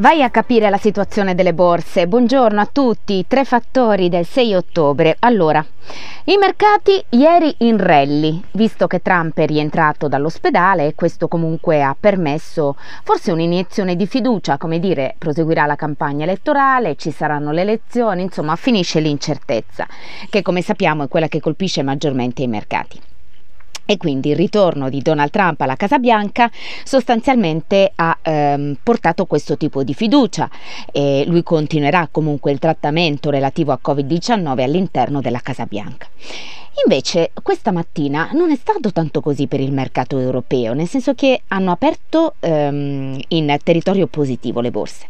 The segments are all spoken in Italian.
Vai a capire la situazione delle borse. Buongiorno a tutti. Tre fattori del 6 ottobre. Allora, i mercati ieri in rally, visto che Trump è rientrato dall'ospedale e questo comunque ha permesso forse un'iniezione di fiducia, come dire, proseguirà la campagna elettorale, ci saranno le elezioni, insomma finisce l'incertezza, che come sappiamo è quella che colpisce maggiormente i mercati. E quindi il ritorno di Donald Trump alla Casa Bianca sostanzialmente ha ehm, portato questo tipo di fiducia e lui continuerà comunque il trattamento relativo a Covid-19 all'interno della Casa Bianca. Invece questa mattina non è stato tanto così per il mercato europeo, nel senso che hanno aperto ehm, in territorio positivo le borse.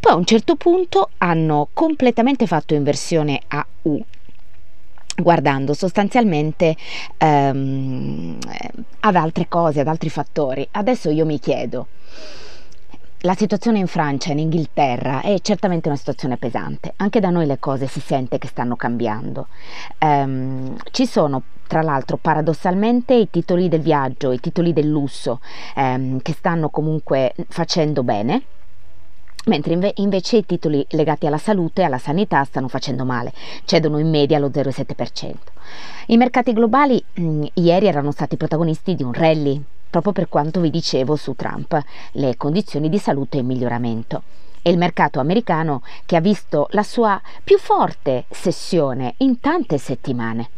Poi a un certo punto hanno completamente fatto inversione a U guardando sostanzialmente ehm, ad altre cose, ad altri fattori. Adesso io mi chiedo, la situazione in Francia, in Inghilterra è certamente una situazione pesante, anche da noi le cose si sente che stanno cambiando. Um, ci sono tra l'altro paradossalmente i titoli del viaggio, i titoli del lusso um, che stanno comunque facendo bene, mentre inve- invece i titoli legati alla salute e alla sanità stanno facendo male, cedono in media lo 0,7%. I mercati globali mh, ieri erano stati protagonisti di un rally, proprio per quanto vi dicevo su Trump, le condizioni di salute in miglioramento. E il mercato americano che ha visto la sua più forte sessione in tante settimane.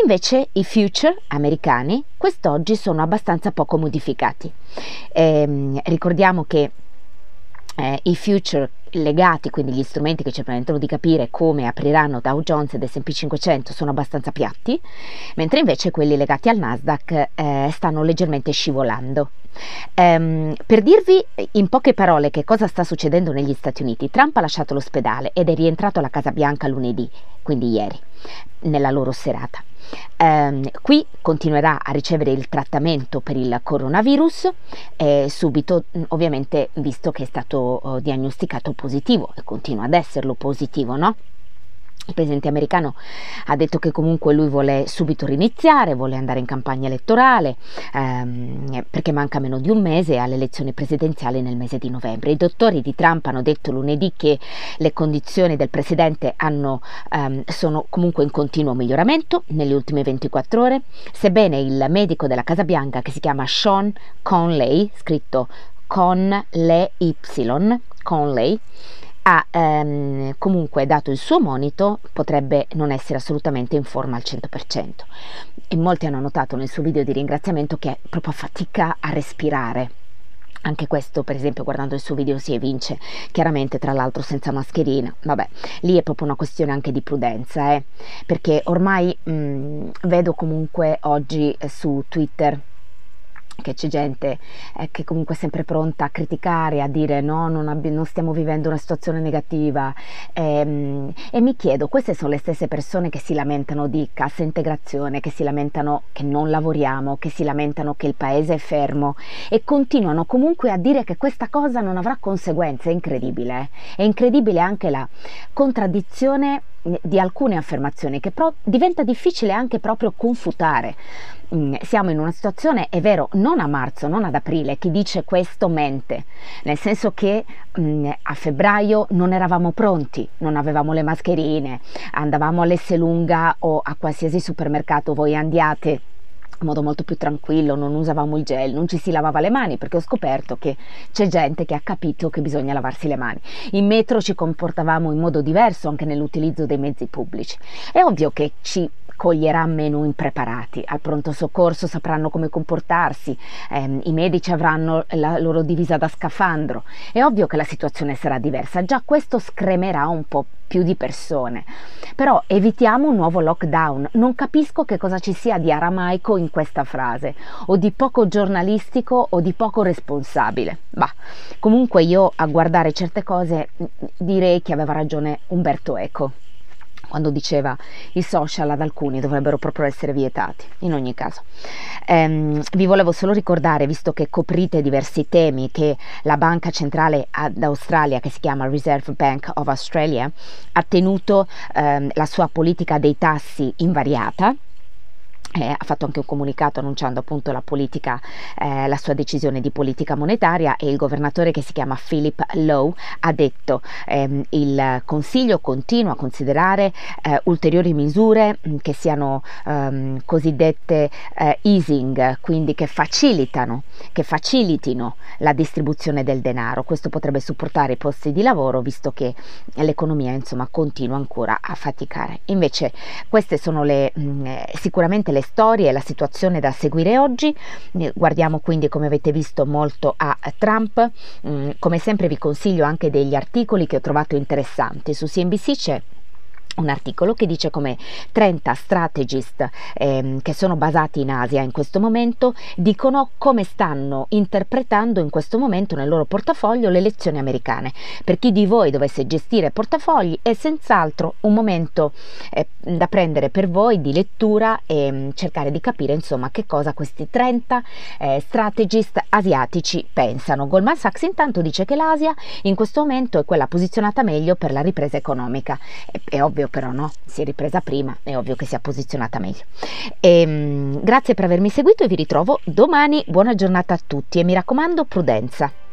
Invece i future americani quest'oggi sono abbastanza poco modificati. Eh, ricordiamo che eh, i future legati, quindi gli strumenti che ci permettono di capire come apriranno Dow Jones ed S&P 500 sono abbastanza piatti, mentre invece quelli legati al Nasdaq eh, stanno leggermente scivolando. Um, per dirvi in poche parole che cosa sta succedendo negli Stati Uniti, Trump ha lasciato l'ospedale ed è rientrato alla Casa Bianca lunedì, quindi ieri, nella loro serata. Um, qui continuerà a ricevere il trattamento per il coronavirus, eh, subito ovviamente visto che è stato uh, diagnosticato positivo e continua ad esserlo positivo, no? Il presidente americano ha detto che comunque lui vuole subito riniziare, vuole andare in campagna elettorale ehm, perché manca meno di un mese alle elezioni presidenziali nel mese di novembre. I dottori di Trump hanno detto lunedì che le condizioni del presidente hanno, ehm, sono comunque in continuo miglioramento nelle ultime 24 ore, sebbene il medico della Casa Bianca che si chiama Sean Conley, scritto con le Y, Conley, ha ehm, comunque dato il suo monito, potrebbe non essere assolutamente in forma al 100%. E molti hanno notato nel suo video di ringraziamento che proprio fatica a respirare. Anche questo, per esempio, guardando il suo video si evince chiaramente, tra l'altro senza mascherina. Vabbè, lì è proprio una questione anche di prudenza, eh? perché ormai mh, vedo comunque oggi eh, su Twitter che c'è gente eh, che comunque è sempre pronta a criticare, a dire no, non, abbi- non stiamo vivendo una situazione negativa ehm, e mi chiedo, queste sono le stesse persone che si lamentano di cassa integrazione, che si lamentano che non lavoriamo, che si lamentano che il paese è fermo e continuano comunque a dire che questa cosa non avrà conseguenze, è incredibile, eh? è incredibile anche la contraddizione di alcune affermazioni che pro- diventa difficile anche proprio confutare. Mm, siamo in una situazione, è vero, non a marzo, non ad aprile, chi dice questo mente, nel senso che mm, a febbraio non eravamo pronti, non avevamo le mascherine, andavamo all'Esselunga o a qualsiasi supermercato voi andiate modo molto più tranquillo, non usavamo il gel, non ci si lavava le mani perché ho scoperto che c'è gente che ha capito che bisogna lavarsi le mani. In metro ci comportavamo in modo diverso anche nell'utilizzo dei mezzi pubblici. È ovvio che ci coglierà meno impreparati. Al pronto soccorso sapranno come comportarsi, eh, i medici avranno la loro divisa da scafandro. È ovvio che la situazione sarà diversa, già questo scremerà un po' più di persone. Però evitiamo un nuovo lockdown. Non capisco che cosa ci sia di aramaico in questa frase, o di poco giornalistico o di poco responsabile. Bah, comunque io a guardare certe cose direi che aveva ragione Umberto Eco quando diceva i social ad alcuni dovrebbero proprio essere vietati, in ogni caso. Ehm, vi volevo solo ricordare, visto che coprite diversi temi, che la banca centrale d'Australia, che si chiama Reserve Bank of Australia, ha tenuto ehm, la sua politica dei tassi invariata eh, ha fatto anche un comunicato annunciando appunto la politica, eh, la sua decisione di politica monetaria e il governatore che si chiama Philip Lowe ha detto ehm, il Consiglio continua a considerare eh, ulteriori misure mm, che siano ehm, cosiddette eh, easing, quindi che facilitano, che facilitino la distribuzione del denaro. Questo potrebbe supportare i posti di lavoro visto che l'economia insomma continua ancora a faticare. Invece queste sono le, mh, mm, eh, sicuramente le storie e la situazione da seguire oggi. Eh, guardiamo quindi, come avete visto, molto a Trump. Mm, come sempre vi consiglio anche degli articoli che ho trovato interessanti. Su CNBC c'è un articolo che dice come 30 strategist ehm, che sono basati in Asia in questo momento dicono come stanno interpretando in questo momento nel loro portafoglio le elezioni americane. Per chi di voi dovesse gestire portafogli è senz'altro un momento eh, da prendere per voi di lettura e mh, mm, cercare di capire insomma che cosa questi 30 eh, strategist asiatici pensano. Goldman Sachs intanto dice che l'Asia in questo momento è quella posizionata meglio per la ripresa economica. È, è ovvio però no, si è ripresa prima, è ovvio che si è posizionata meglio. E, ehm, grazie per avermi seguito e vi ritrovo domani, buona giornata a tutti e mi raccomando prudenza.